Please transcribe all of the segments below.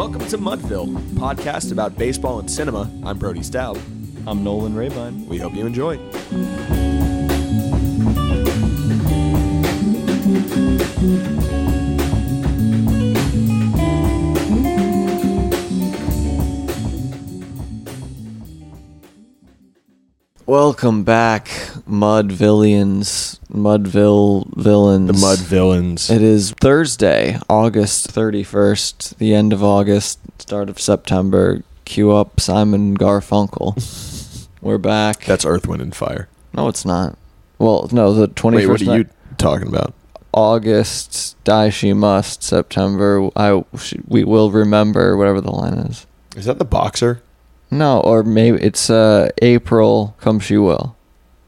Welcome to Mudville, podcast about baseball and cinema. I'm Brody Staub. I'm Nolan Rabine. We hope you enjoy. Welcome back, Mudvillians, Mudville villains. The Mud Villains. It is Thursday, August 31st, the end of August, start of September. Cue up Simon Garfunkel. We're back. That's Earth, Wind, and Fire. no, it's not. Well, no, the 21st Wait, what are you talking about? August, die she must. September, I we will remember whatever the line is. Is that the boxer? No, or maybe it's uh, April, come she will.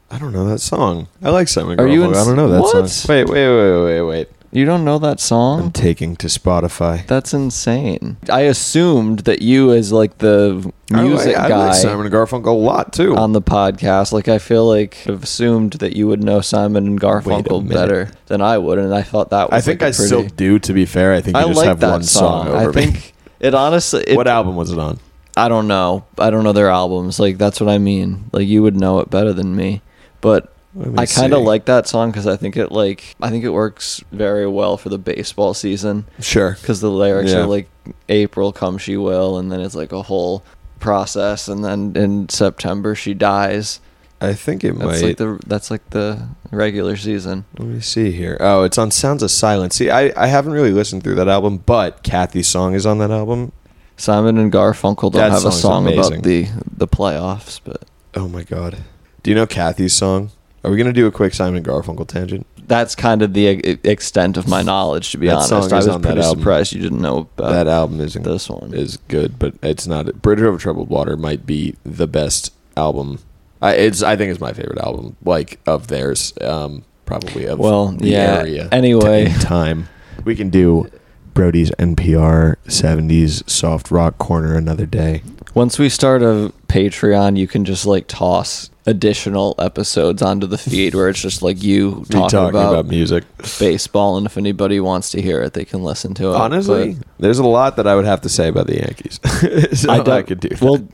I don't know that song. I like Simon Are you Garfunkel. in- I don't know that What? song. Wait, wait, wait, wait, wait. You don't know that song? I'm song? taking to Spotify. That's insane. I assumed that you, as like the music I, like- I guy like Simon Garfunkel a lot too. on the podcast, like I feel like I've assumed that you would know Simon and Garfunkel minute. better than I would, and I thought that was. I think like, I a pretty, still do. To be fair, I think you I just like have that one song, song. over I me. think it honestly. It, what album was it on? I don't know. I don't know their albums. Like that's what I mean. Like you would know it better than me, but me I kind of like that song because I think it like I think it works very well for the baseball season Sure. because the lyrics Yeah. are like April come she will, and then it's like a whole process, and then in September she dies. I think it That's might. like the that's like the regular season. Let me see here. Oh, it's on Sounds of Silence. See, I, I haven't really listened through that album, but Kathy's song is on that album. Simon and Garfunkel don't That have a song's song amazing. about the the playoffs, but Oh my god. Do you know Kathy's song? Are we gonna do a quick Simon and Garfunkel tangent? that's kind of the e- extent of my knowledge. To be That honest, song I is was on that pretty album. surprised you didn't know about that album is this one. is good, but it's not. Bridge Over Troubled Water might be the best album. I it's I think it's my favorite album, like of theirs. Um, probably of Well, the yeah, area. anyway. t- in time we can do Brody's NPR '70s soft rock corner another day. Once we start a Patreon, you can just like toss additional episodes onto the feed where it's just like you talking, talking about, about music. baseball, and if anybody wants to hear it, they can listen to it. Honestly, But there's a lot that I would have to say about the Yankees. so I, don't- could do that. We'll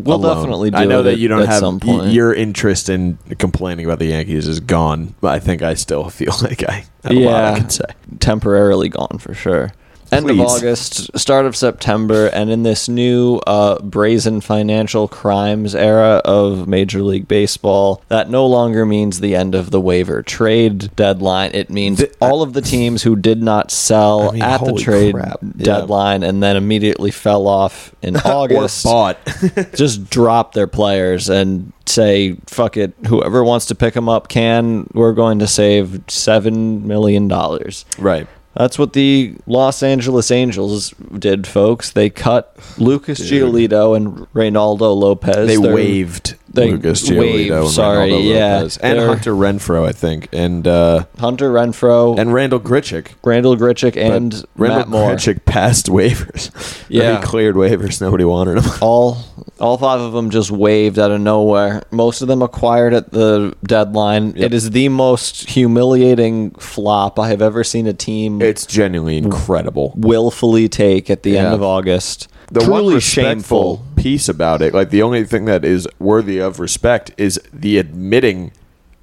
we'll alone. definitely do I know that you don't have y- your interest in complaining about the Yankees is gone, but I think I still feel like I have a lot I Yeah. can say. temporarily gone for sure. End of August, start of September, and in this new uh, brazen financial crimes era of Major League Baseball, that no longer means the end of the waiver trade deadline. It means The- all of the teams who did not sell I mean, at the trade crap. Yeah. deadline and then immediately fell off in August bought. just drop their players and say fuck it whoever wants to pick them up can we're going to save 7 million dollars right. That's what the Los Angeles Angels did, folks. They cut Lucas Dude. Giolito and Reynaldo Lopez. They They're- waived Lucas Giolito and sorry, Reynaldo yeah. Lopez. and They're- Hunter Renfroe, I think, and uh, Hunter Renfroe, and Randal Grichuk. Randal Grichuk, and Randal Matt Moore. Grichuk passed waivers. Yeah. he cleared waivers. Nobody wanted him. All all five of them just waived out of nowhere. Most of them acquired at the deadline. It is the most humiliating flop I have ever seen a team It's genuinely incredible. willfully take at the Yeah. end of August. the one Truly respectful shameful. Piece about it, like the only thing that is worthy of respect, is the admitting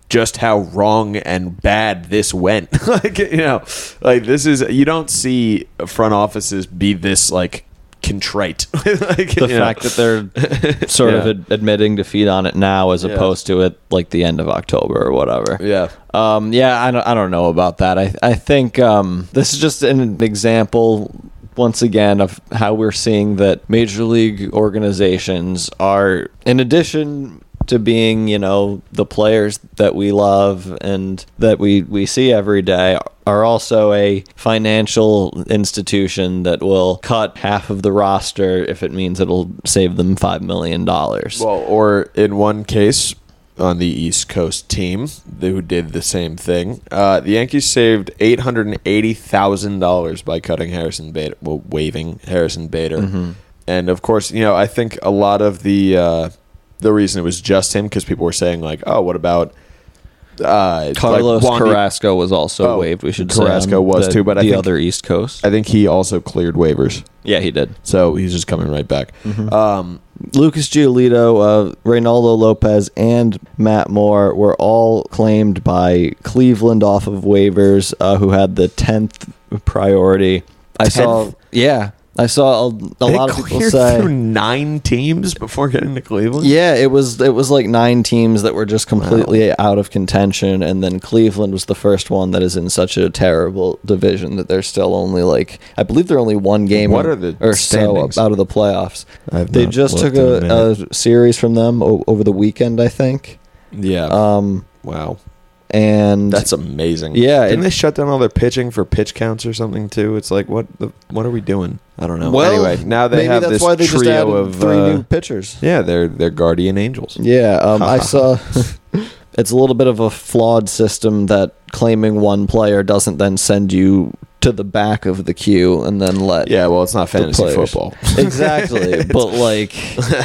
just how wrong and bad this went. like you know, like this is you don't see front offices be this like contrite. like, the you know. fact that they're sort of ad- admitting defeat on it now as Yeah. opposed to it like the end of October or whatever. yeah. Um, yeah, I don't, I don't know about that. I, I think um, this is just an example, once again, of how we're seeing that major league organizations are, in addition to being, you know, the players that we love and that we, we see every day, are also a financial institution that will cut half of the roster if it means it'll save them $5 million. Well, or in one case on the East Coast team who did the same thing, uh, the Yankees saved eight hundred and eighty thousand dollars by cutting Harrison Bader, well, waiving Harrison Bader, and of course, you know, I think a lot of the uh, the reason it was just him because people were saying like, oh, what about uh, Carlos like Wandy- Carrasco was also Oh, waived. We should say Carrasco on was the, too, but I the think- other East Coast. I think he also cleared waivers, yeah, he did. so he's just coming right back. Um, Lucas Giolito, uh, Reynaldo Lopez, and Matt Moore were all claimed by Cleveland off of waivers, uh, who had the tenth priority. I saw, 10th? yeah, I saw a, a lot of people say, through nine teams before getting to Cleveland. yeah, it was it was like nine teams that were just completely out of contention, and then Cleveland was the first one that is in such a terrible division that they're still only like I believe they're only one game What or- are the or standings? so out of the playoffs. They just took a a, a series from them o- over the weekend, I think. yeah. Um, wow, and that's amazing. Yeah, didn't it- they shut down all their pitching for pitch counts or something too? It's like what the what are we doing? I don't know. well, anyway, now they maybe have that's this why they trio just added of three uh, new pitchers. yeah, they're they're guardian angels. Yeah, um, I saw. it's a little bit of a flawed system that claiming one player doesn't then send you to the back of the queue and then let Yeah, well, it's not fantasy football. exactly. but like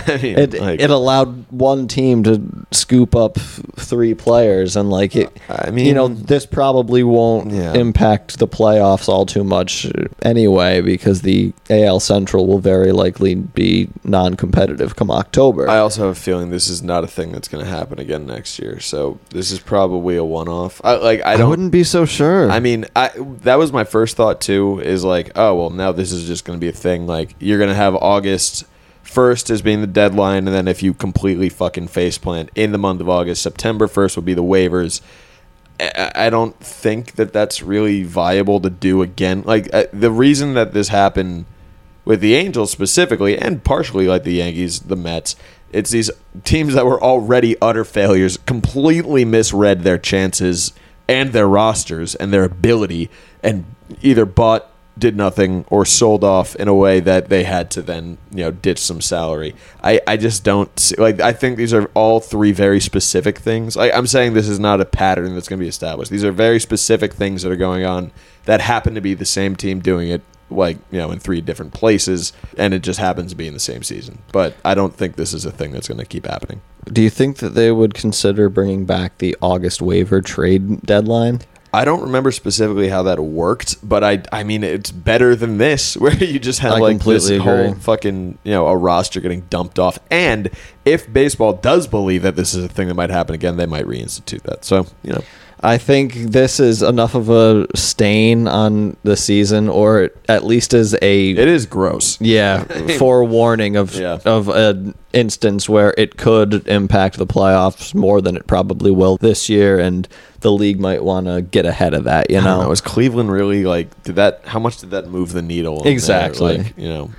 I mean, it, like, it allowed one team to scoop up three players and like it I mean, you know this probably won't Yeah. impact the playoffs all too much anyway because the AL Central will very likely be non-competitive come October. I also have a feeling this is not a thing that's going to happen again next year. So this is probably a one-off. I, like I I don't. wouldn't be so sure. I mean, I that was my first thought too. Is like, oh well, now this is just going to be a thing. Like you're going to have August first as being the deadline, and then if you completely fucking faceplant in the month of August, September first will be the waivers. I I don't think that that's really viable to do again. Like uh, the reason that this happened with the Angels specifically, and partially like the Yankees, the Mets, it's these teams that were already utter failures, completely misread their chances and their rosters and their ability, and either bought, did nothing, or sold off in a way that they had to then you know ditch some salary. I I just don't see, like. I think these are all three very specific things. I'm saying, this is not a pattern that's going to be established. These are very specific things that are going on that happen to be the same team doing it like you know in three different places and it just happens to be in the same season but i don't think this is a thing that's going to keep happening Do you think that they would consider bringing back the August waiver trade deadline? I don't remember specifically how that worked but i i mean it's better than this where you just have I like this completely whole fucking you know a roster getting dumped off. And if baseball does believe that this is a thing that might happen again they might reinstitute that. So you know I think this is enough of a stain on the season, or at least as a it is gross yeah forewarning of Yeah. of an instance where it could impact the playoffs more than it probably will this year, and the league might want to get ahead of that. You I don't know, know. Is Cleveland really like? Did that? How much did that move the needle? Exactly. Like, you know,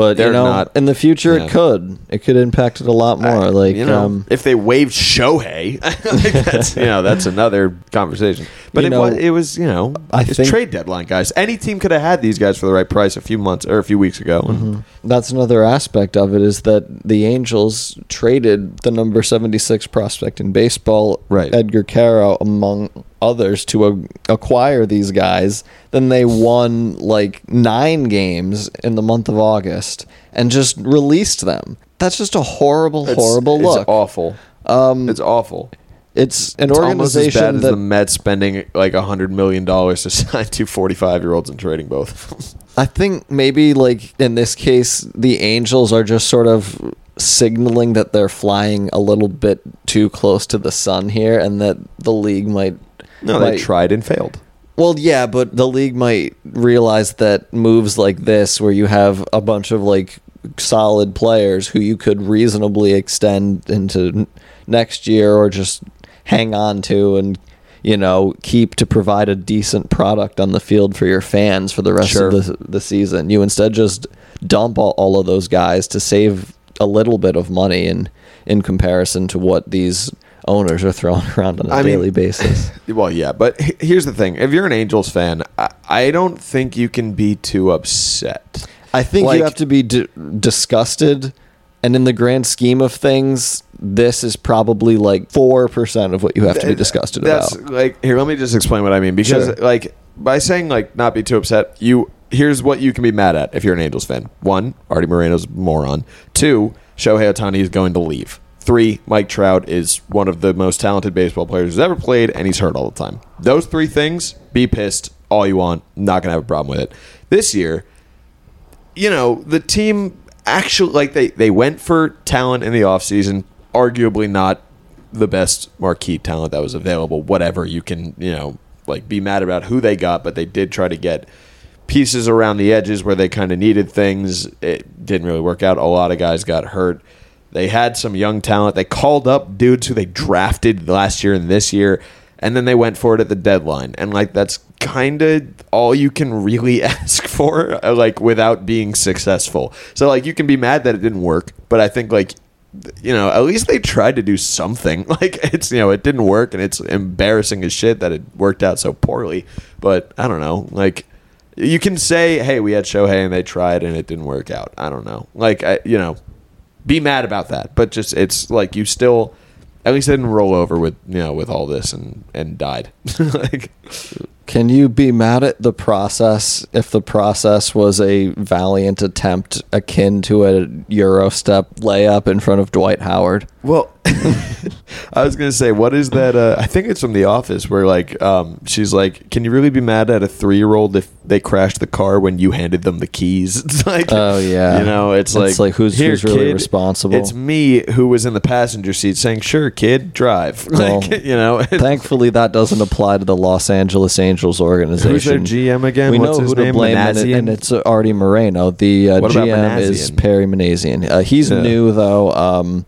but they're you know, not- in the future, yeah. it could it could impact it a lot more. Like you know, um, if they waived Shohei, like that's you know that's another conversation. But You it know, was it was you know I it's think- trade deadline guys. Any team could have had these guys for the right price a few months or a few weeks ago. and- That's another aspect of it is that the Angels traded the number 76 prospect in baseball, Right. Edgar Quero, among others, to a- acquire these guys. Then they won like nine games in the month of August and just released them. That's just a horrible, It's- horrible it's look. awful. Um, It's awful. it's an It's almost as organization bad as that the Mets spending like a hundred million dollars to sign two 45 year olds and trading both. I think maybe like in this case, the Angels are just sort of signaling that they're flying a little bit too close to the sun here, and that the league might. No, they tried and failed. Well, yeah, but the league might realize that moves like this, where you have a bunch of like solid players who you could reasonably extend into next year or just hang on to and you know keep to provide a decent product on the field for your fans for the rest Sure. of the, the season. You instead just dump all, all of those guys to save a little bit of money in in comparison to what these owners are throwing around on a I mean- daily basis. Well, yeah, but here's the thing: if you're an Angels fan, I, I don't think you can be too upset. I think Like- you have to be d- disgusted, and in the grand scheme of things, this is probably like four percent of what you have to be disgusted That's about. like here. Let me just explain what I mean because Sure. like by saying like not be too upset, you here's what you can be mad at if you're an Angels fan. One, Artie Moreno's a moron. Two, Shohei Ohtani is going to leave. Three, Mike Trout is one of the most talented baseball players who's ever played, and he's hurt all the time. Those three things, be pissed all you want. Not gonna have a problem with it. This year, you know, the team actually like they they went for talent in the offseason, arguably not the best marquee talent that was available. Whatever you can, you know, like be mad about who they got, but they did try to get pieces around the edges where they kind of needed things. It didn't really work out. A lot of guys got hurt. They had some young talent. They called up dudes who they drafted last year and this year, and then they went for it at the deadline. And like that's kind of all you can really ask for, uh, like without being successful. So like you can be mad that it didn't work, but I think like you know at least they tried to do something. Like it's you know it didn't work, and it's embarrassing as shit that it worked out so poorly. But I don't know, like. You can say, "Hey, we had Shohei and they tried and it didn't work out." I don't know. Like, I, you know, be mad about that, but just it's like you still at least I didn't roll over with you know with all this and and died. like Can you be mad at the process if the process was a valiant attempt akin to a Euro step layup in front of Dwight Howard? Well, I was gonna say, what is that? Uh, I think it's from The Office, where like, um, she's like, "Can you really be mad at a three-year-old if they crashed the car when you handed them the keys?" It's like, Oh, yeah. you know, it's, It's like, like, who's- "Here, who's really kid, responsible?" It's me who was in the passenger seat saying, "Sure, kid, drive." Well, Like, you know, Thankfully, that doesn't apply to the Los Angeles Angels organization. Who's their GM again? We What's know his who to blame, and, it- and it's Artie Moreno. The uh, GM is Minasian? Perry Minasian. Uh, he's Yeah. new though. Um,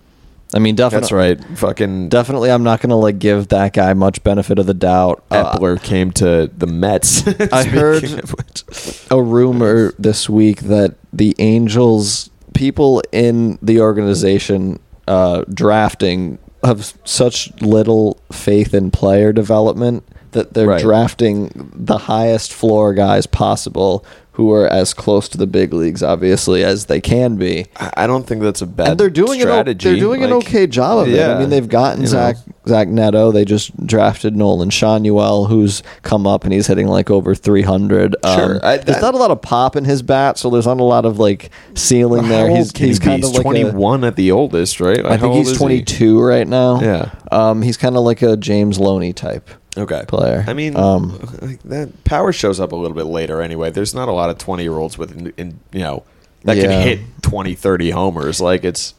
I mean, definitely. That's right. Fucking Definitely, I'm not going to like give that guy much benefit of the doubt. Uh, Eppler came to the Mets. I heard- Speaking of which. a rumor this week that the Angels people in the organization uh, drafting have such little faith in player development that they're Right. drafting the highest floor guys possible who are as close to the big leagues obviously as they can be I don't think that's a bad and they're doing strategy. An, they're doing an okay job of it. I mean, they've gotten know. Zach Zach Neto. They just drafted Nolan Schanuel, who's come up and he's hitting like over three hundred. Sure, I- there's not a lot of pop in his bat, so there's not a lot of like ceiling there. He's he's he kind of like a- 21 at the oldest, right? Like, I think he's is he? 22 right now. Yeah. Um, he's kind of like a James Loney type. Okay. player. I mean, Um, like that power shows up a little bit later anyway. There's not a lot of 20 year olds with, in, in, you know, that Yeah. can hit 20, 30 homers. Like it's.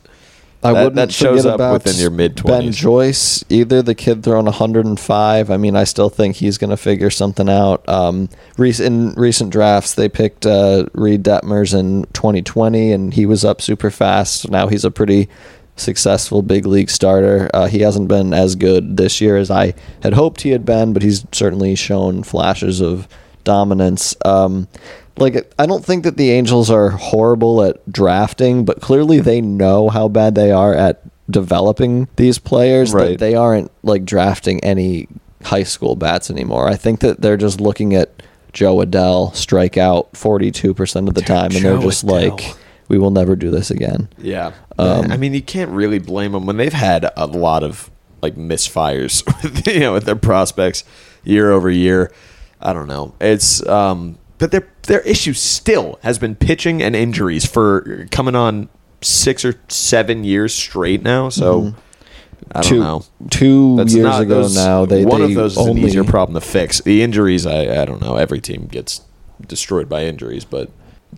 I That- wouldn't that shows up about within your mid-twenties. Ben Joyce either. The kid throwing 105. I mean, I still think he's going to figure something out. Um, in recent drafts, they picked uh, Reid Detmers in 2020, and he was up super fast. Now he's a pretty successful big league starter. Uh, he hasn't been as good this year as I had hoped he had been, but he's certainly shown flashes of dominance. Um, like I don't think that the Angels are horrible at drafting, but clearly they know how bad they are at developing these players. that Right. they aren't like drafting any high school bats anymore. I think that they're just looking at Jo Adell strike out 42% of the Dude, time and they're just Adell. like we will never do this again. Yeah. Um, I mean, you can't really blame them when they've had a lot of like misfires, with, you know, with their prospects year over year. I don't know. It's um, but their their issue still has been pitching and injuries for coming on six or seven years straight now. So I don't two know. two That's years ago those- now they one they of those is only an easier problem to fix. The injuries, I I don't know. Every team gets destroyed by injuries, but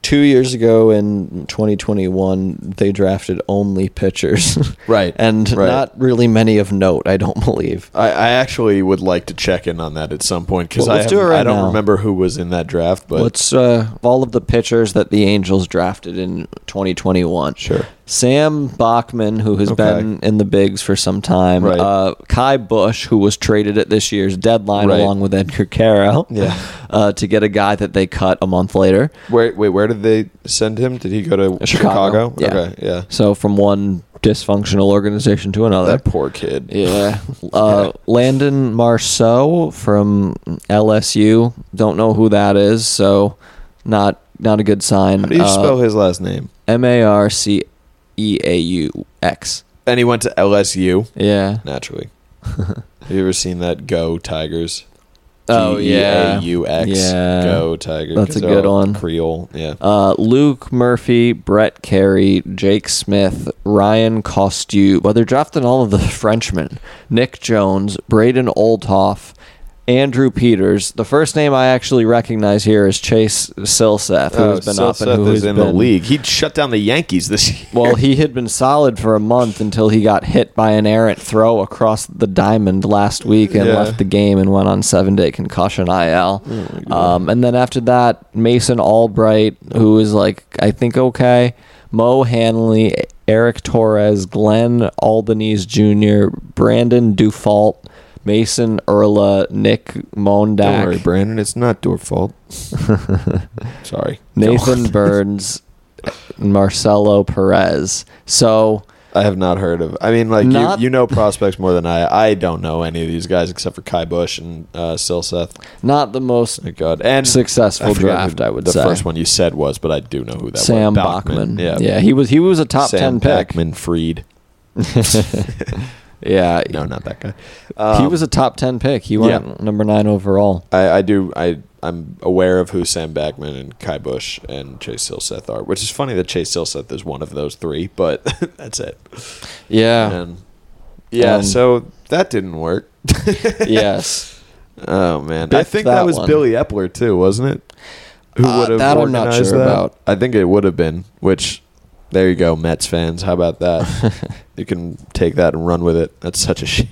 two years ago in 2021 they drafted only pitchers Right, and right. not really many of note i don't believe I, I actually would like to check in on that at some point because Well, I, do right I don't now. remember who was in that draft, but What's uh, all of the pitchers that the Angels drafted in 2021? Sure. Sam Bachman, who has Okay. been in the bigs for some time. Right. Uh, Ky Bush, who was traded at this year's deadline Right. along with Edgar Quero. Yeah. Uh, to get a guy that they cut a month later. where wait where did they send him? Did he go to Chicago. Chicago? Yeah. Okay, yeah. So from one dysfunctional organization to another. That poor kid. Yeah. Uh, Landon Marceaux from LSU. Don't know who that is, so not not a good sign. How do you Uh, spell his last name? M A R C E A U X. And he went to LSU Yeah. naturally. Have you ever seen that Go Tigers? Oh, yeah. G-E-A-U-X. Yeah. Go Tiger. That's a good one. Creole. Yeah. Uh, Luke Murphy, Brett Kerry, Jake Smith, Ryan Costeiu. Well, they're drafting all of the Frenchmen. Nick Jones, Braden Olthoff, Andrew Peters. The first name I actually recognize here is Chase Silseth, who has been up and who is Oh, has in been the league. He shut down the Yankees this year. Well, he had been solid for a month until he got hit by an errant throw across the diamond last week and Yeah. left the game and went on seven day concussion IL. um, and then after that, Mason Albright, who is like, I think, okay. Mo Hanley, Eric Torres, Glenn Albanese Jr., Brandon Dufault, Mason Erla, Nick Don't worry, Mondak, Brandon. It's not your fault. Sorry. Nathan Burns, Marcelo Perez. So. I have not heard of. I mean, like Not- you, you know prospects more than I. I don't know any of these guys except for Ky Bush and uh, Silseth. Not the most Thank God. And successful I draft, I would the say. first one you said was, but I do know who that Sam was. Sam Bachman. Yeah. yeah, he was he was a top Sam ten pick. Bachman Freed. Yeah, No, not that guy. he Um, was a top ten pick. He went yeah. number nine overall. I, I do. I I'm aware of who Sam Bachman and Ky Bush and Chase Silseth are, which is funny that Chase Silseth is one of those three, but that's it. Yeah. And yeah, Um, so that didn't work. yes. Oh man, I think that, that was one. Billy Eppler too, wasn't it? Who Uh, would have that I'm not organized sure that? about. I think it would have been. Which, there you go, Mets fans. How about that? you can take that and run with it. That's such a shame,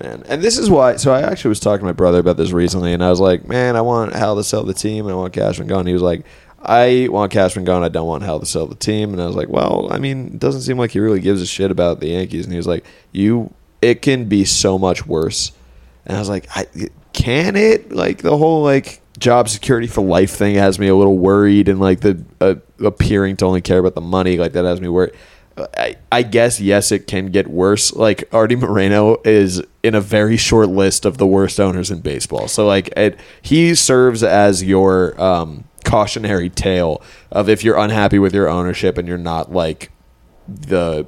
man. And this is why. So I actually was talking to my brother about this recently, and I was like, "Man, I want Hal to sell the team, and I want Cashman gone." He was like. I want Cashman gone. I don't want Hal to sell the team. And I was like, well, I mean, it doesn't seem like he really gives a shit about the Yankees. And he was like, you, it can be so much worse. And I was like, I, can it? Like the whole like job security for life thing has me a little worried, and like the uh, appearing to only care about the money, like that has me worried. I, I guess yes, it can get worse. Like Artie Moreno is in a very short list of the worst owners in baseball. So like it, he serves as your um, cautionary tale of if you're unhappy with your ownership and you're not like the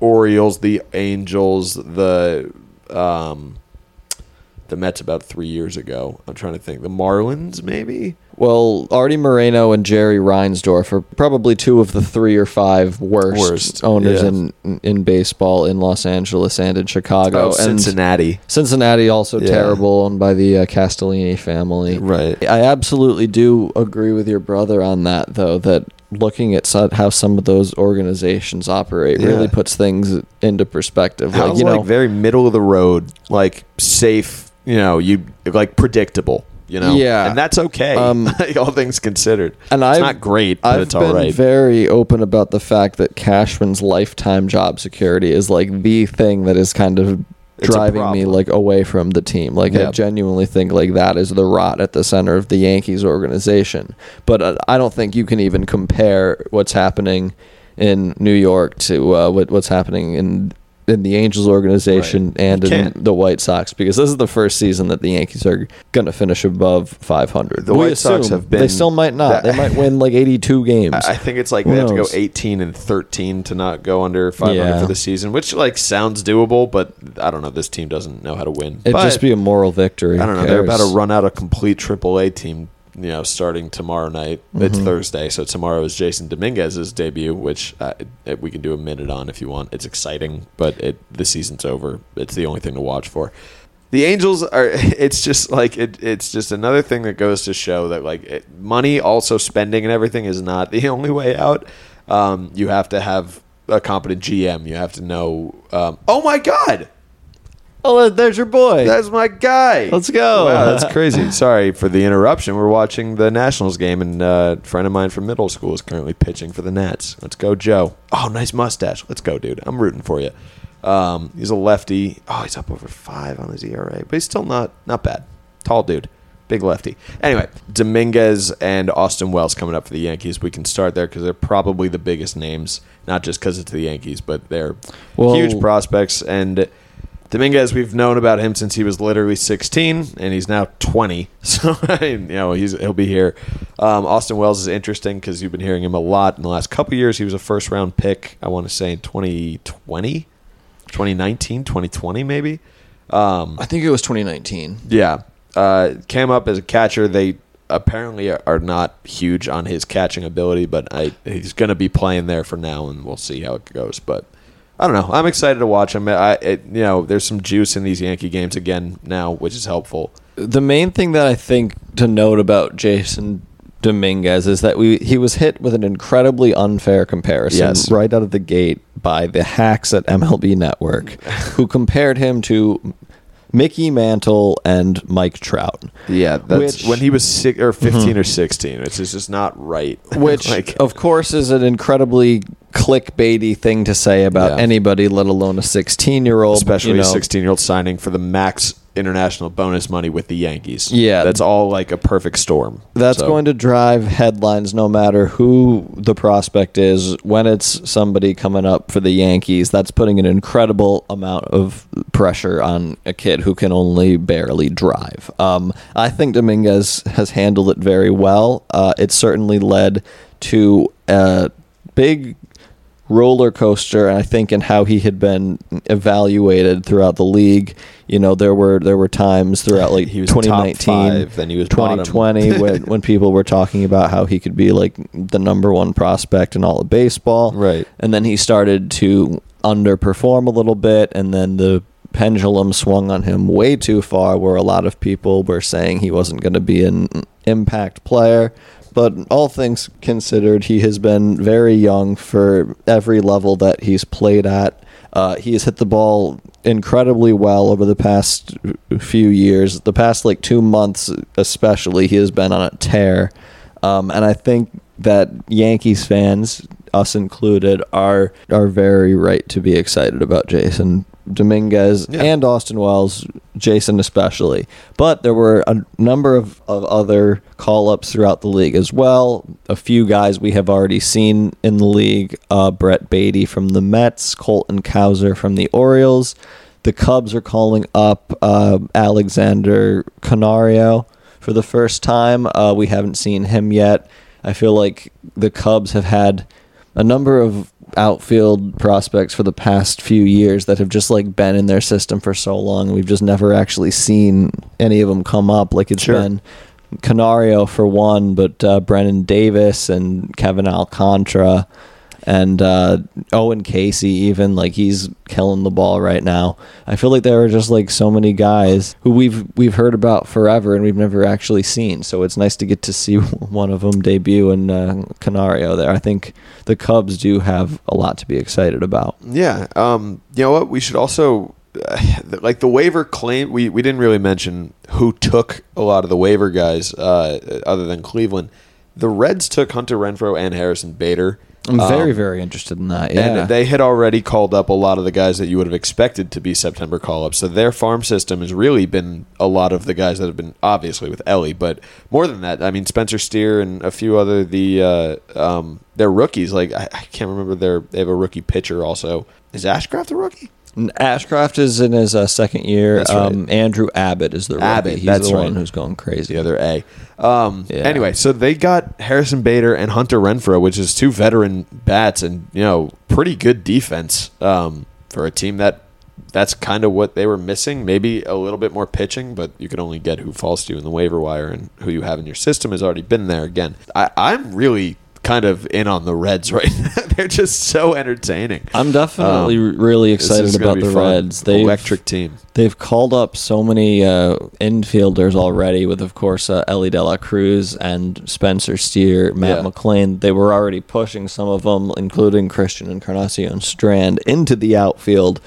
Orioles, the Angels, the um, the Mets about three years ago. I'm trying to think. The Marlins, maybe. Well, Artie Moreno and Jerry Reinsdorf are probably two of the three or five worst, Worst, owners yeah. in in baseball in Los Angeles and in Chicago. Oh, and Cincinnati. Cincinnati also Yeah. terrible, owned by the uh, Castellini family. Right. I absolutely do agree with your brother on that, though. That looking at how some of those organizations operate really puts things into perspective. How's like you like know, very middle of the road, like safe. You know, you like predictable. You know, Yeah. and that's okay. Um, all things considered, and it's I've not great, but I've it's been all right. very open about the fact that Cashman's lifetime job security is like the thing that is kind of It's driving me like away from the team. Like I genuinely think like that is the rot at the center of the Yankees organization. But uh, I don't think you can even compare what's happening in New York to uh, what, what's happening in in the Angels organization Right. and You in can't. the White Sox because this is the first season that the Yankees are going to finish above 500. The We White Sox have been- They still might not. that- they might win like 82 games. I I think it's like Who they have to go 18 and 13 to not go under 500 Yeah. for the season, which like sounds doable, but I don't know. This team doesn't know how to win. It'd But, just be a moral victory. I don't know. They're about to run out a complete AAA team. You know, starting tomorrow night. It's Mm-hmm. Thursday, so tomorrow is Jasson Dominguez's debut, which uh, we can do a minute on if you want. It's exciting, but it the season's over. It's the only thing to watch for. The Angels are. It's just like it. It's just another thing that goes to show that like it, money, also spending and everything is not the only way out. Um, you have to have a competent GM. You have to know. Um, oh my God, Oh, there's your boy. that's my guy. Let's go. Wow, that's crazy. Sorry for the interruption. We're watching the Nationals game, and uh, a friend of mine from middle school is currently pitching for the Nats. Let's go, Joe. Oh, nice mustache. Let's go, dude. I'm rooting for you. Um, he's a lefty. Oh, he's up over five on his ERA, but he's still not not bad. Tall dude, big lefty. Anyway, Dominguez and Austin Wells coming up for the Yankees. We can start there because they're probably the biggest names, not just because it's the Yankees, but they're Well- huge prospects and. Dominguez, we've known about him since he was literally 16, and he's now 20. So I mean, you know he's he'll be here. Um, Austin Wells is interesting because you've been hearing him a lot in the last couple years. He was a first round pick. I want to say in 2020, 2019, 2020 maybe. Um, I think it was 2019. yeah, uh, came up as a catcher. They apparently are, are not huge on his catching ability, but I, he's going to be playing there for now, and we'll see how it goes. But I don't know. I'm excited to watch him. I, it, you know, there's some juice in these Yankee games again now, which is helpful. The main thing that I think to note about Jasson Dominguez is that we he was hit with an incredibly unfair comparison Yes. right out of the gate by the hacks at MLB Network, who compared him to Mickey Mantle and Mike Trout. Yeah, that's Which- when he was six or 15 mm-hmm. or 16, which is just not right. Which, like, of course, is an incredibly clickbaity thing to say about Yeah. anybody, let alone a 16 year old. especially a 16 year old signing for the max international bonus money with the Yankees. Yeah. that's all like a perfect storm. That's So, going to drive headlines no matter who the prospect is. When it's somebody coming up for the Yankees, that's putting an incredible amount of pressure on a kid who can only barely drive. Um, I think Dominguez has handled it very well. Uh, it certainly led to a big roller coaster and I think in how he had been evaluated throughout the league. You know, there were there were times throughout like He was top 2019, five, then he was 2020 when when people were talking about how he could be like the number one prospect in all of baseball. Right. And then he started to underperform a little bit and then the pendulum swung on him way too far where a lot of people were saying he wasn't going to be an impact player. But all things considered, he has been very young for every level that he's played at. Uh, he has hit the ball incredibly well over the past few years. The past like two months, especially, he has been on a tear. Um, and I think that Yankees fans, us included, are are very right to be excited about Jasson Dominguez Yeah. and Austin Wells, Jasson especially. But there were a number of, of other call ups throughout the league as well. A few guys we have already seen in the league uh, Brett Baty from the Mets, Colton Cowser from the Orioles. The Cubs are calling up uh, Alexander Canario for the first time. Uh, we haven't seen him yet. I feel like the Cubs have had a number of outfield prospects for the past few years that have just like been in their system for so long. We've just never actually seen any of them come up. Like it's Sure. been Canario for one, but uh, Brennan Davis and Kevin Alcantara and uh, Owen Caissie, even like he's killing the ball right now. I feel like there are just like so many guys who we've we've heard about forever and we've never actually seen. So it's nice to get to see one of them debut in uh, Canario. There, I think the Cubs do have a lot to be excited about. Yeah. Um, you know what? We should also like the waiver claim. We we didn't really mention who took a lot of the waiver guys, uh, other than Cleveland. The Reds took Hunter Renfroe and Harrison Bader. I'm very Um, very interested in that. Yeah, And they had already called up a lot of the guys that you would have expected to be September call ups. So their farm system has really been a lot of the guys that have been obviously with Elly, but more than that, I mean Spencer Steer and a few other the uh, um, they're rookies. Like I, I can't remember their they have a rookie pitcher also. Is Ashcraft a rookie? Ashcraft is in his uh, second year. That's right. um, Andrew Abbott is the rookie. Abbott, He's that's the right. one who's going crazy. The other A. Um, Yeah. Anyway, so they got Harrison Bader and Hunter Renfroe, which is two veteran bats and you know pretty good defense um, for a team that that's kind of what they were missing. Maybe a little bit more pitching, but you can only get who falls to you in the waiver wire, and who you have in your system has already been there. Again, I, I'm really kind of in on the Reds right now. They're just so entertaining. I'm definitely Um, really excited about the fun. Reds. They electric team. They've called up so many uh, infielders already, with of course uh, Elly De La Cruz and Spencer Steer, Matt Yeah. McLain. They were already pushing some of them, including Christian Encarnacion Strand, into the outfield,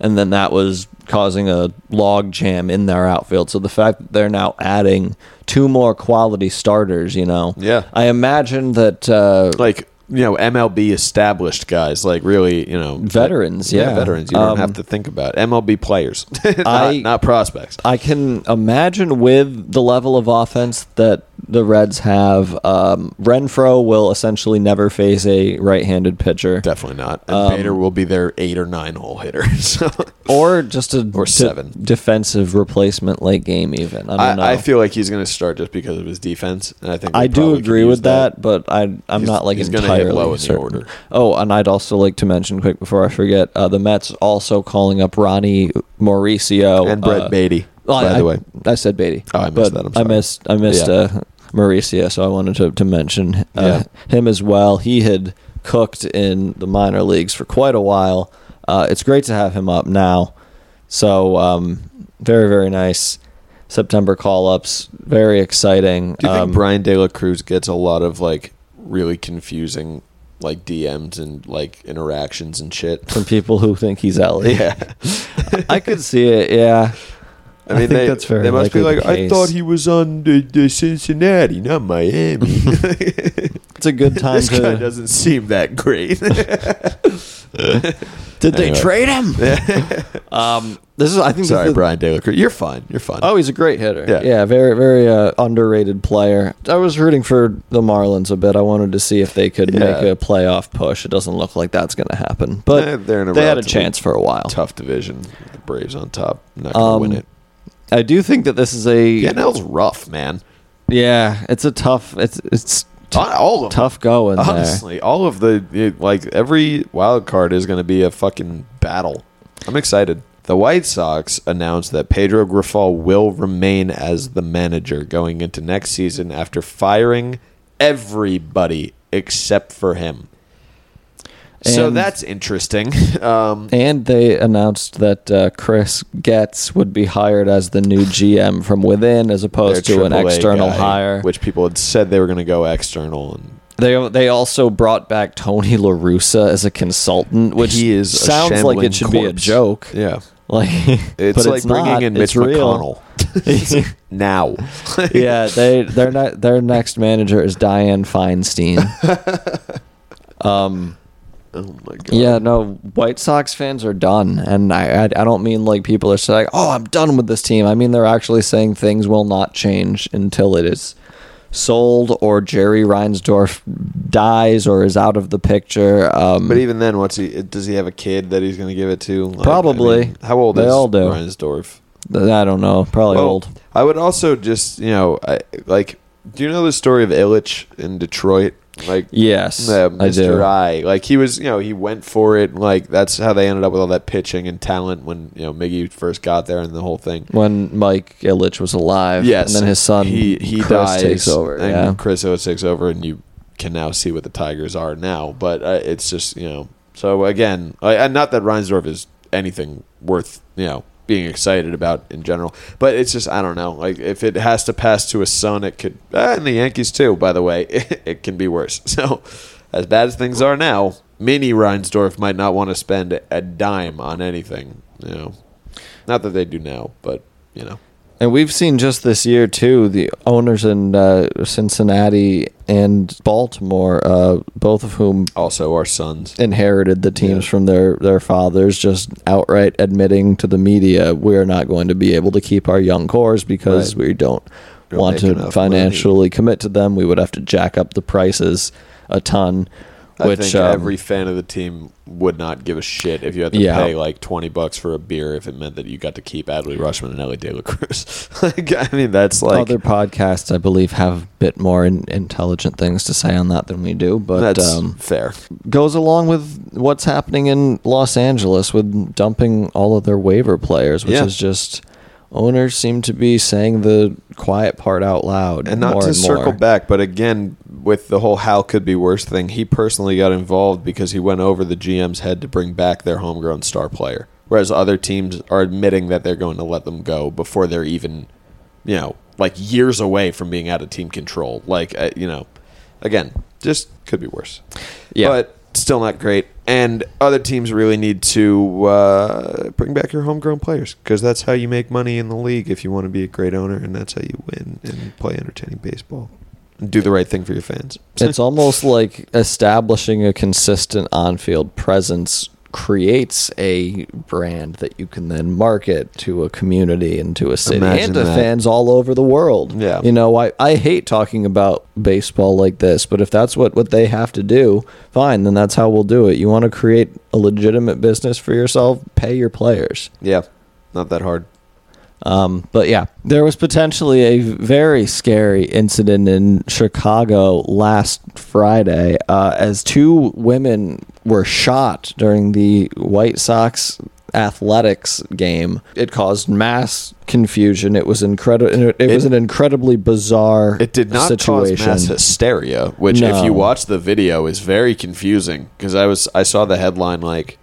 and then that was causing a log jam in their outfield. So the fact that they're now adding two more quality starters, you know, Yeah. I imagine that uh, like you know MLB established guys, like really you know Veterans, yeah. veterans. You don't Um, have to think about it. MLB players, not, I- not prospects. I can imagine with the level of offense that the Reds have, um, Renfroe will essentially never face a right-handed pitcher, Definitely not. And Um, Bader will be their eight or nine hole hitter. So or just a Or de- seven. defensive replacement late game. Even I don't know. I, I feel like he's going to start just because of his defense, and I think I do agree with that, but I I'm He's- not like he's entirely low in the certain. order. Oh, and I'd also like to mention quick before I forget, uh, the Mets also calling up Ronnie Mauricio and Brett uh, Baty, well, by I, the way. I said Baty. Oh, I missed that. I'm I missed I missed Yeah. uh, Mauricio, so I wanted to, to mention uh, Yeah. him as well. He had cooked in the minor leagues for quite a while. Uh, it's great to have him up now. So um, very very nice. September call ups, very exciting. Do you think Um, Bryan De La Cruz gets a lot of like really confusing like DMs and like interactions and shit? from people who think he's Elly? yeah. I could see it. Yeah, I mean, think they, that's very they must be like, I thought he was on the, the Cincinnati, not Miami. it's a good time this guy to. doesn't seem that great. Did they Anyway. trade him? um, this is. I think. Sorry, is, Bryan Cruz. You're fine. You're fine. Oh, he's a great hitter. Yeah. Yeah, very, very uh, underrated player. I was rooting for the Marlins a bit. I wanted to see if they could Yeah. make a playoff push. It doesn't look like that's going to happen, but Eh, they're in a they had a chance for a while. tough division. The Braves on top. Not gonna Um, win it. I do think that this is a The NL's rough, man. yeah. It's a tough. It's it's t- All of them. tough going there. Honestly, all of the it- like every wild card is going to be a fucking battle. I'm excited. The White Sox announced that Pedro Grifol will remain as the manager going into next season after firing everybody except for him. So that's interesting. Um, And they announced that uh, Chris Getz would be hired as the new GM from within, as opposed to an external guy, hire. which people had said they were going to go external, and They they also brought back Tony La Russa as a consultant, which he is sounds like it should be a joke. yeah, Like it's but like it's bringing not. in Mitch It's. McConnell now. yeah, they their ne- their next manager is Dianne Feinstein. um, Oh my god. yeah, no, White Sox fans are done, and I, I I don't mean like people are saying, "Oh, I'm done with this team." I mean they're actually saying things will not change until it is sold or Jerry Reinsdorf dies or is out of the picture. Um, But even then, what's he? Does he have a kid that he's going to give it to? Like, Probably. I mean, how old They is all do. Reinsdorf? I don't know, probably Well, old. I would also just, you know, I, like, do you know the story of Ilitch in Detroit? Like, Yes, uh, I do. Mr. I, like he was, you know, he went for it. Like that's how they ended up with all that pitching and talent when you know Miggy first got there and the whole thing. when Mike Ilitch was alive. Yes, and then his son he he Chris dies, takes over. and yeah, Chris Oates takes over, and you can now see what the Tigers are now. But uh, it's just you know, so again, I, and not that Reinsdorf is anything worth you know being excited about in general, but it's just I don't know. Like if it has to pass to a son, it could, uh, and the Yankees too. By the way, it, can be worse. So as bad as things are now, mini Reinsdorf might not want to spend a dime on anything. You know, not that they do now, but you know. And we've seen just this year too the owners in uh, Cincinnati and Baltimore, uh, both of whom Also, our sons. inherited the teams Yeah. from their their fathers, just outright admitting to the media we're not going to be able to keep our young cores because Right. we don't Don't want to financially commit to them. We would have to jack up the prices a ton. I which think um, every fan of the team would not give a shit if you had to Yeah. pay like twenty bucks for a beer if it meant that you got to keep Adley Rutschman and Elly De La Cruz. like, I mean, that's like other podcasts, I believe, have a bit more in, intelligent things to say on that than we do. But that's um, fair. goes along with what's happening in Los Angeles with dumping all of their waiver players, which Yeah. is just owners seem to be saying the quiet part out loud. And not to and circle back, but again, with the whole "how could be worse" thing, he personally got involved because he went over the GM's head to bring back their homegrown star player, whereas other teams are admitting that they're going to let them go before they're even, you know, like years away from being out of team control. Like, uh, you know, again, just could be worse. Yeah. but still not great. And other teams really need to uh, bring back your homegrown players because that's how you make money in the league if you want to be a great owner, and that's how you win and play entertaining baseball and do the right thing for your fans. It's almost like establishing a consistent on-field presence creates a brand that you can then market to a community and to a city Imagine and to that. fans all over the world. Yeah. You know, I, I hate talking about baseball like this, but if that's what, what they have to do, fine, then that's how we'll do it. You want to create a legitimate business for yourself, pay your players. yeah, not that hard. Um, but yeah, there was potentially a very scary incident in Chicago last Friday uh, as two women were shot during the White Sox athletics game. It caused mass confusion. It was incredible. It, it was an incredibly bizarre It did not situation. cause mass hysteria, which, if you watch the video, is very confusing. Because I was, I saw the headline like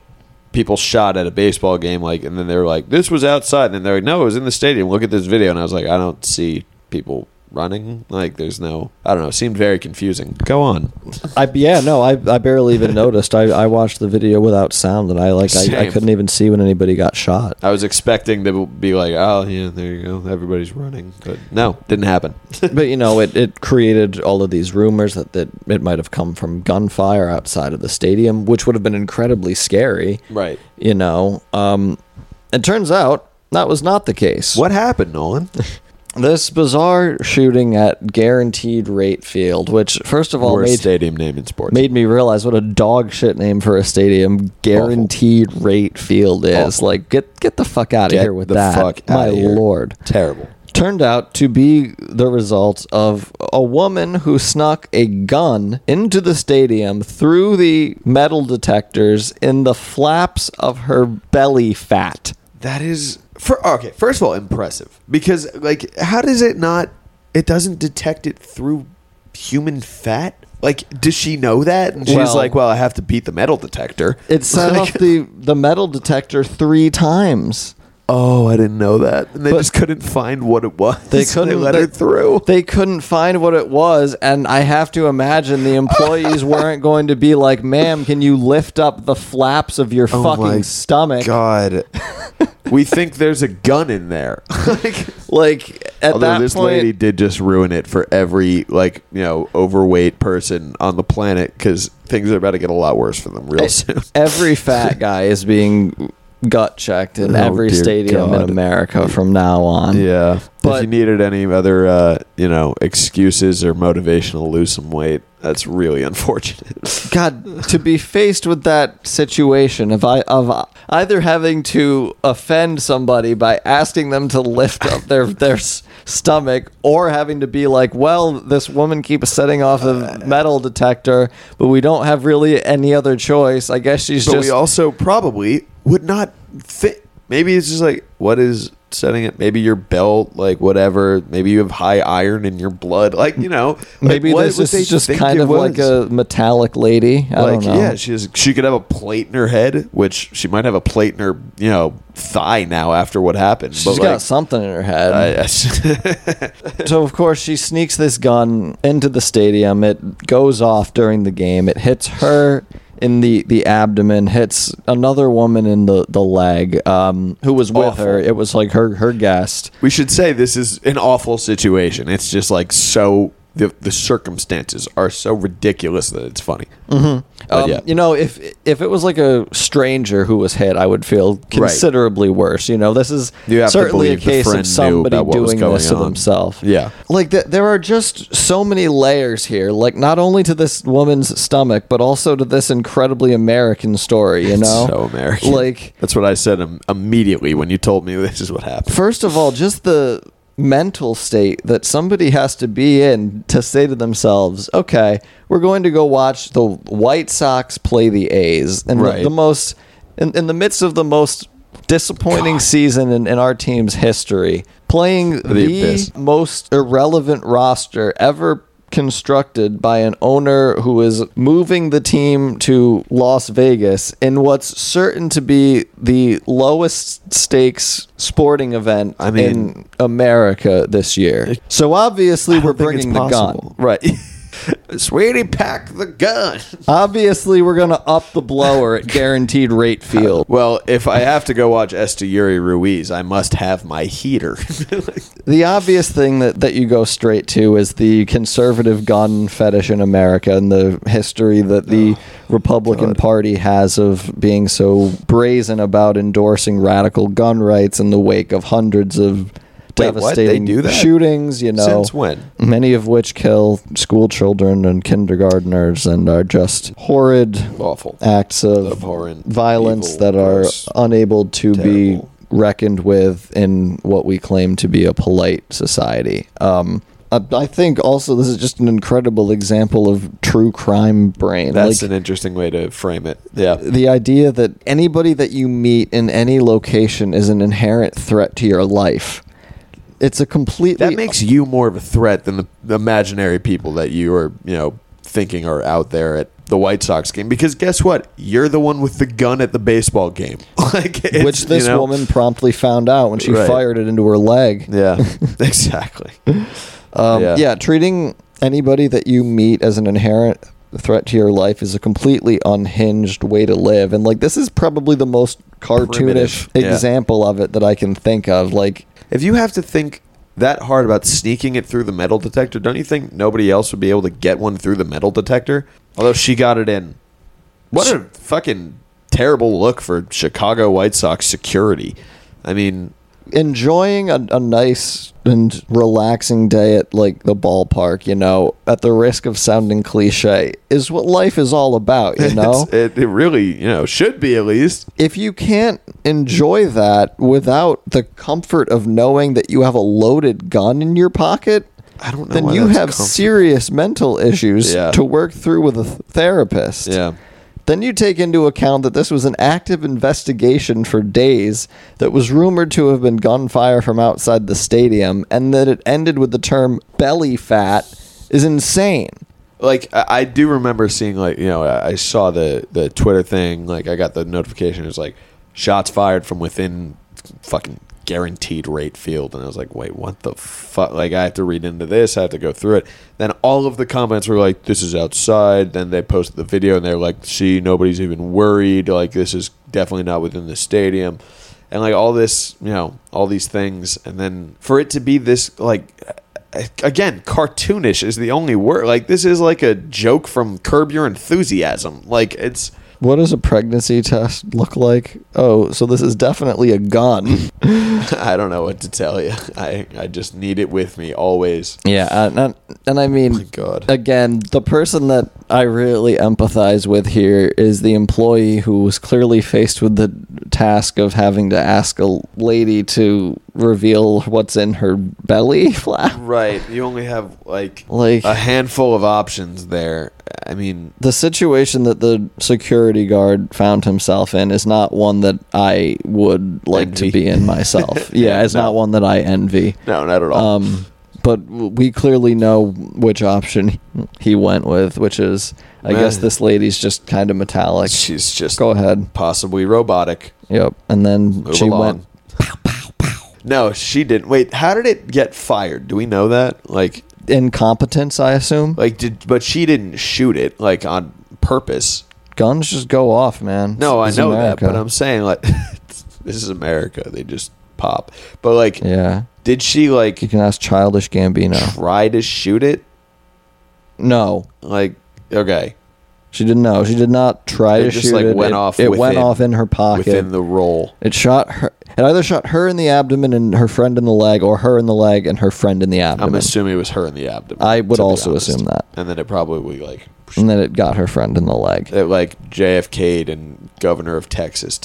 people shot at a baseball game, like, and then they were like, "This was outside," and then they're like, "No, it was in the stadium. Look at this video." And I was like, "I don't see people running. Like, there's no, I don't know. It seemed very confusing. Go on. I yeah no I, I barely even noticed. I, I watched the video without sound and I like I, I Same. couldn't even see when anybody got shot. I was expecting to be like, "Oh, yeah, there you go. Everybody's running," but no, didn't happen. but you know, it, it created all of these rumors that, that it might have come from gunfire outside of the stadium, which would have been incredibly scary. right. You know, um, it turns out that was not the case. What happened, Nolan? This bizarre shooting at Guaranteed Rate Field, which first of all Worst made stadium name in sports. made me realize what a dog shit name for a stadium Guaranteed Rate Field is. Awful. Like, get get the fuck out of here with the that. fuck My here. lord. Terrible. turned out to be the result of a woman who snuck a gun into the stadium through the metal detectors in the flaps of her belly fat. That is for okay. First of all, impressive because like, how does it not? It doesn't detect it through human fat. Like, does she know that? And she's Well- like, "Well, I have to beat the metal detector." It set Like, off the, the metal detector three times. Oh, I didn't know that. And they But- just couldn't find what it was. They couldn't let they, her through. They couldn't find what it was, and I have to imagine the employees weren't going to be like, "Ma'am, can you lift up the flaps of your Oh my fucking stomach?" God, we think there's a gun in there. like, Like at although that this point, lady did just ruin it for every like you know overweight person on the planet because things are about to get a lot worse for them real soon. every fat guy is being gut checked in Oh, every stadium God. in America from now on. Yeah. But- if you needed any other, uh, you know, excuses or motivation to lose some weight, that's really unfortunate. God, to be faced with that situation of I of either having to offend somebody by asking them to lift up their their s- stomach, or having to be like, well, this woman keeps setting off a metal detector, but we don't have really any other choice. I guess she's just. but just we also probably would not fit. Maybe it's just like, what is setting it? Maybe your belt, like whatever. Maybe you have high iron in your blood. Like, you know, like, maybe what this is just kind of like a metallic lady. I like don't know. yeah, she has, she could have a plate in her head, which she might have a plate in her you know thigh now after what happened. She's but got like, something in her head. I- so of course she sneaks this gun into the stadium. It goes off during the game. It hits her in the, the abdomen, hits another woman in the, the leg um, who was with Awful. her. It was like her her guest. we should say this is an awful situation. It's just like so the the circumstances are so ridiculous that it's funny. Mm-hmm. But Um, yeah, You know, if if it was like a stranger who was hit, I would feel considerably worse. You know, this is certainly a case of somebody about what was doing this to themselves. Yeah. like th- there are just so many layers here. Like not only to this woman's stomach, but also to this incredibly American story. You know, so American. Like that's what I said im- immediately when you told me this is what happened. First of all, just the mental state that somebody has to be in to say to themselves, okay, we're going to go watch the White Sox play the A's. And Right. the, the most, in, in the midst of the most disappointing season in, in our team's history, playing the, abyss. most irrelevant roster ever constructed by an owner who is moving the team to Las Vegas in what's certain to be the lowest stakes sporting event I mean- in America this year. So obviously we're don't think it's bringing the gun. right? Sweetie, pack the gun. Obviously we're going to up the blower at guaranteed rate uh, field. Well, if I have to go watch Esteury Ruiz, I must have my heater. The obvious thing that, that you go straight to is the conservative gun fetish in America and the history that the oh, Republican Party has of being so brazen about endorsing radical gun rights in the wake of hundreds of Wait, what? They devastating shootings, you know. Since when? Many of which kill school children and kindergartners and are just horrid Awful. acts of Abhorrent, violence evil, that are gross, unable to terrible. be reckoned with in what we claim to be a polite society. Um, I, I think also this is just an incredible example of true crime brain. That's Like, an interesting way to frame it. Yeah. the idea that anybody that you meet in any location is an inherent threat to your life. It's a completely That makes you more of a threat than the, the imaginary people that you are, you know, thinking are out there at the White Sox game. Because guess what? You're the one with the gun at the baseball game. like, which this you know- woman promptly found out when she Right. fired it into her leg. Yeah, exactly. Um, Yeah. yeah. treating anybody that you meet as an inherent threat to your life is a completely unhinged way to live. And like this is probably the most cartoonish Primitive, yeah. example of it that I can think of. Like If you have to think that hard about sneaking it through the metal detector, don't you think nobody else would be able to get one through the metal detector? Although she got it in. What a fucking terrible look for Chicago White Sox security. I mean, enjoying a, a nice and relaxing day at like the ballpark, you know, at the risk of sounding cliche, is what life is all about, you know? it, it really, you know, should be at least. if you can't enjoy that without the comfort of knowing that you have a loaded gun in your pocket, I don't know. then you have serious mental issues Yeah. to work through with a th- therapist. Yeah. Then you take into account that this was an active investigation for days that was rumored to have been gunfire from outside the stadium and that it ended with the term belly fat is insane. like I, do remember seeing like you know I I saw the the Twitter thing like I got the notification it was like shots fired from within fucking guaranteed rate field. And I was like wait what the fuck? Like I have to read into this. I have to go through it. Then all of the comments were like this is outside. Then they posted the video and they're like see nobody's even worried. Like this is definitely not within the stadium. And like all this you know all these things. And then for it to be this like again cartoonish is the only word. Like this is like a joke from curb your enthusiasm. Like it's What does a pregnancy test look like? Oh, so this is definitely a gun. i don't know what to tell you i i just need it with me always Yeah, and, and, and I oh mean, my God. again, the person that I really empathize with here is the employee who was clearly faced with the task of having to ask a lady to reveal what's in her belly flap. right you only have like Like- a handful of options there i mean The situation that the security guard found himself in is not one that I would like Envy. to be in myself. yeah, it's No. not one that I envy. no not at all Um, but we clearly know which option he went with, which is, I Man. guess this lady's just kind of metallic. she's just Go ahead. possibly robotic Yep. And then Move she along. went. no she didn't wait how did it get fired do we know that like Incompetence, I assume. like did but she didn't shoot it like on purpose Guns just go off, man. No, I It's know America. that, but I'm saying like this is America. They just pop. But like, Yeah. did she like You can ask Childish Gambino. try to shoot it? No. Like, okay, She didn't know. She did not try It to just, shoot like, it. went it, off It went off in her pocket. within the roll. It shot her. It either shot her in the abdomen and her friend in the leg, or her in the leg and her friend in the abdomen. I'm assuming it was her in the abdomen. I would also assume that. And then it probably like and then it got her friend in the leg. it like JFK'd and governor of Texas.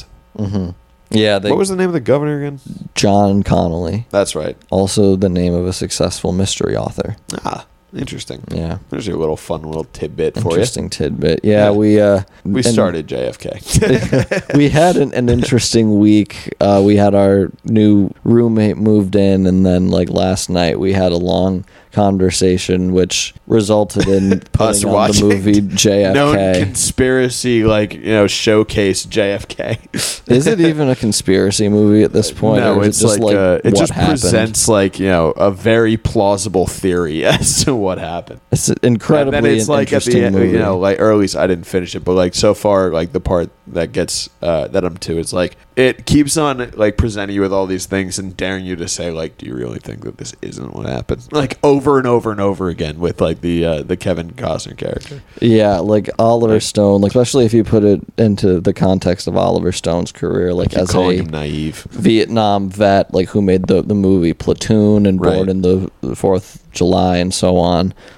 Yeah, they, what was the name of the governor again? John Connolly, That's right. also the name of a successful mystery author. Ah, interesting. Yeah, There's your little fun little tidbit for you. interesting tidbit. Yeah, Yeah. we uh, We started JFK. we had an, an interesting week. Uh, we had our new roommate moved in, and then like last night we had a long conversation, which resulted in Us on the movie JFK. known conspiracy like you know showcase JFK. Is it even a conspiracy movie at this point? no, it's it like, uh, it just happened? presents like you know a very plausible theory as to what happened. It's incredibly and then it's like at the end, movie. you know, like or at least I didn't finish it, but like so far, like the part that gets uh, that I'm to, it's like it keeps on like presenting you with all these things and daring you to say like, do you really think that this isn't what happened? Like over and over and over again with like the uh, the Kevin Costner character. Yeah, like Oliver Stone, like especially if you put it into the context of Oliver Stone's career, like as a naive. Vietnam vet, like who made the the movie Platoon and Right. Born in the the Fourth July and so on.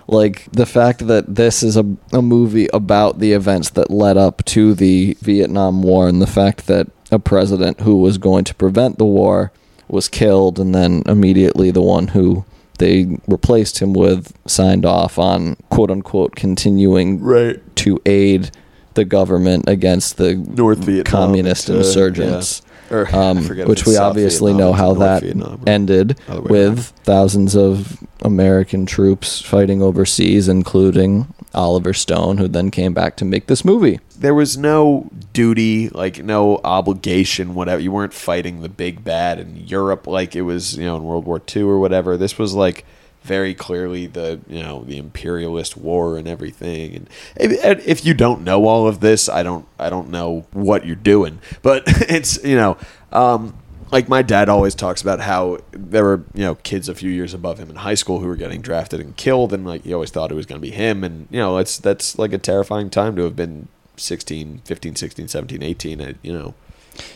Like the fact that this is a a movie about the events that led up to the Vietnam War, and the fact that a president who was going to prevent the war was killed, and then immediately the one who they replaced him with signed off on quote unquote continuing Right. to aid the government against the North Vietnam communist insurgents. Or, Um, which we South obviously Vietnam know how that Vietnam ended with thousands of American troops fighting overseas, including Oliver Stone, who then came back to make this movie. there was no duty, like no obligation, whatever. You weren't fighting the big bad in Europe like it was, you know, in World War II or whatever. This was like very clearly the, you know, the imperialist war and everything. And if, if you don't know all of this, I don't, I don't know what you're doing. But it's, you know, um, like my dad always talks about how there were you know kids a few years above him in high school who were getting drafted and killed and like he always thought it was going to be him and you know that's that's like a terrifying time to have been 16 15 16 17 18 I, you know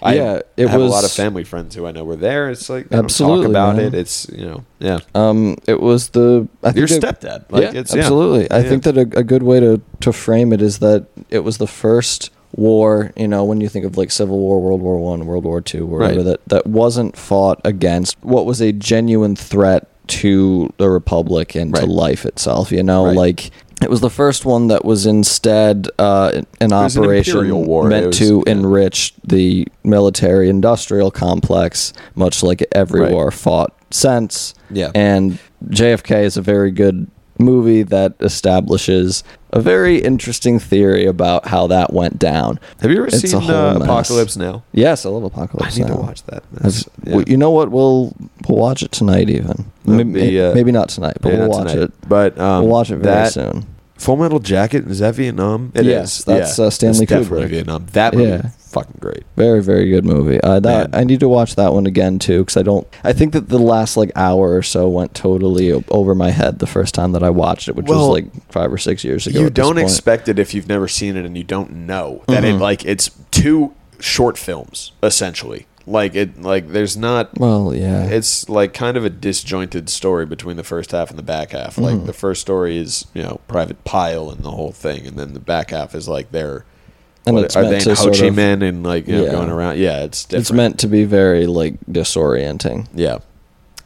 I Yeah, it have was- a lot of family friends who I know were there it's like Absolutely, talk about man. it it's you know yeah Um, it was the I your think it- stepdad like yeah, it's yeah. absolutely. I Yeah. think that a, a good way to, to frame it is that it was the first war. You know, when you think of like Civil War, World War One, World War Two, whatever Right. that that wasn't fought against what was a genuine threat to the republic and to life itself. You know, Right. like. It was the first one that was instead uh, an was an operation imperial war. meant was- to yeah. enrich the military industrial complex, much like every Right. war fought since. Yeah. And JFK is a very good movie that establishes a very interesting theory about how that went down. have you ever It's seen uh. Apocalypse Now Yes, I love Apocalypse I need to watch that yeah. well, you know what? We'll we'll watch it tonight. Even maybe, be, uh, maybe not tonight, but Maybe we'll watch tonight. it. but um, we'll watch it very that, soon. Full Metal Jacket is that Vietnam? It is. Yes, that's, uh, Stanley definitely Kubrick. Vietnam. That movie, Yeah. fucking great. Very very good movie. Uh, that Man. I need to watch that one again too because I don't. I think that the last like hour or so went totally o- over my head the first time that I watched it, which was like five or six years ago. You at this don't point. expect it if you've never seen it and you don't know that it Mhm. like it's two short films essentially. Like it, like there's not. Well, yeah. It's like kind of a disjointed story between the first half and the back half. Like Mhm. the first story is you know Private Pyle and the whole thing, and then the back half is like they're. And what- it's are they in Ho Chi Minh and like you know Yeah. going around? Yeah, it's different. It's meant to be very like disorienting. Yeah.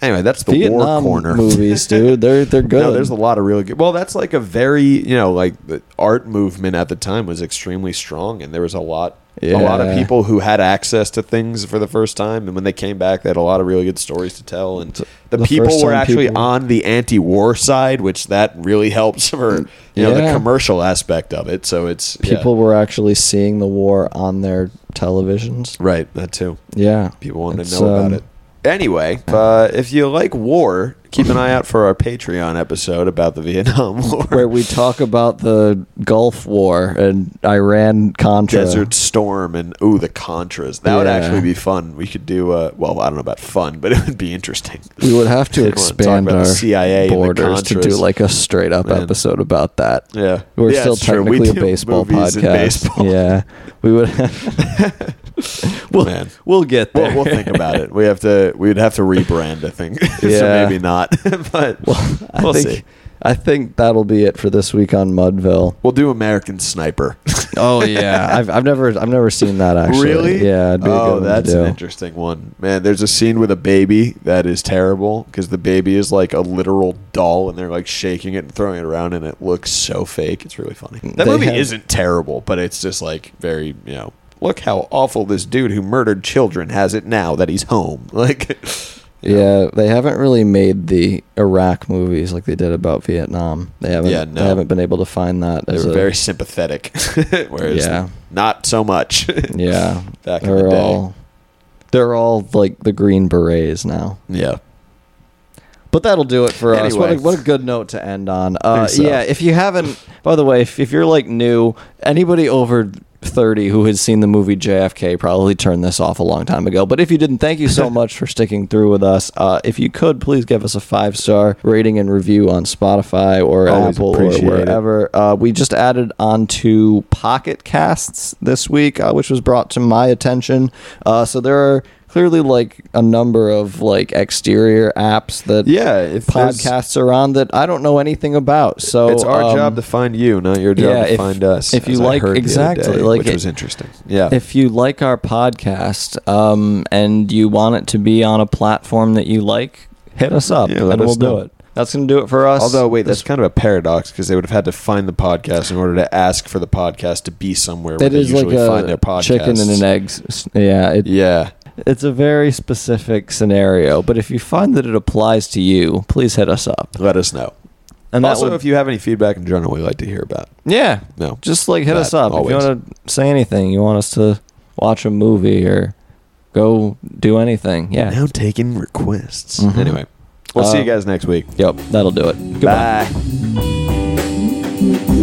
Anyway, that's the Vietnam war corner. movies, dude. They're they're good. No, there's a lot of really good. Well, that's like a very you know like the art movement at the time was extremely strong, and there was a lot a lot of people who had access to things for the first time, and when they came back, they had a lot of really good stories to tell, and the, the people were actually people- on the anti-war side, which that really helps for you know the commercial aspect of it. So it's yeah. People were actually seeing the war on their televisions. right that too. Yeah. People wanted It's, to know about um, it. Anyway, uh, if you like war, keep an eye out for our Patreon episode about the Vietnam War. Where we talk about the Gulf War and Iran Contra. Desert Storm and ooh the Contras. That would Yeah. actually be fun. We could do uh well, I don't know about fun, but it would be interesting. We would have to talk expand about our the CIA and the borders to do Contras. like a straight up Man. episode about that. Yeah. We're Yeah, still it's true. We technically a do baseball movies and podcast. baseball. Yeah, we would. we'll, Man. we'll get there. We'll, we'll think about it. We have to. We'd have to rebrand. I think. so Yeah. maybe not. but Well, I we'll think see. I think that'll be it for this week on Mudville. We'll do American Sniper. Oh yeah, I've I've never I've never seen that actually. Really? Yeah, it'd be a oh, good one to that's do. an interesting one. Man, there's a scene with a baby that is terrible because the baby is like a literal doll and they're like shaking it and throwing it around and it looks so fake. It's really funny. Mm, that They movie have- isn't terrible, but it's just like very, you know, look how awful this dude who murdered children has it now that he's home. Like, Yeah, they haven't really made the Iraq movies like they did about Vietnam. They haven't. Yeah, no. They haven't been able to find that. they as were a, very sympathetic, whereas Yeah. not so much. Yeah, Back they're the day. all they're all like the Green Berets now. yeah. But that'll do it for us. What a, what a good note to end on. Uh, so. Yeah, if you haven't, by the way, if, if you're like new, anybody over 30 who has seen the movie JFK probably turned this off a long time ago. But if you didn't, thank you so much for sticking through with us. Uh, if you could, please give us a five star rating and review on Spotify or Always Apple or wherever. Uh, we just added onto Pocket Casts this week, uh, which was brought to my attention. Uh, so there are clearly like a number of like exterior apps that Yeah, if podcasts are on that I don't know anything about. So it's our um, job to find you, not your job yeah, to if- find us. if you like- exactly, day, like which it- was interesting. Yeah, If you like our podcast um, and you want it to be on a platform that you like, hit us up Yeah, and we'll do it. That's going to do it for us. Although, wait, that's kind of a paradox because they would have had to find the podcast in order to ask for the podcast to be somewhere where that they is like usually find their a chicken and an egg. Yeah, it, Yeah, it's a very specific scenario. But if you find that it applies to you, please hit us up. let us know. And also, would- if you have any feedback in general, we'd like to hear about. yeah, No, just like hit us up if you want to say anything. You want us to watch a movie or go do anything. Yeah. now taking requests. Mhm. Anyway, we'll see you Um, guys next week. Yep, that'll do it. Goodbye. Bye.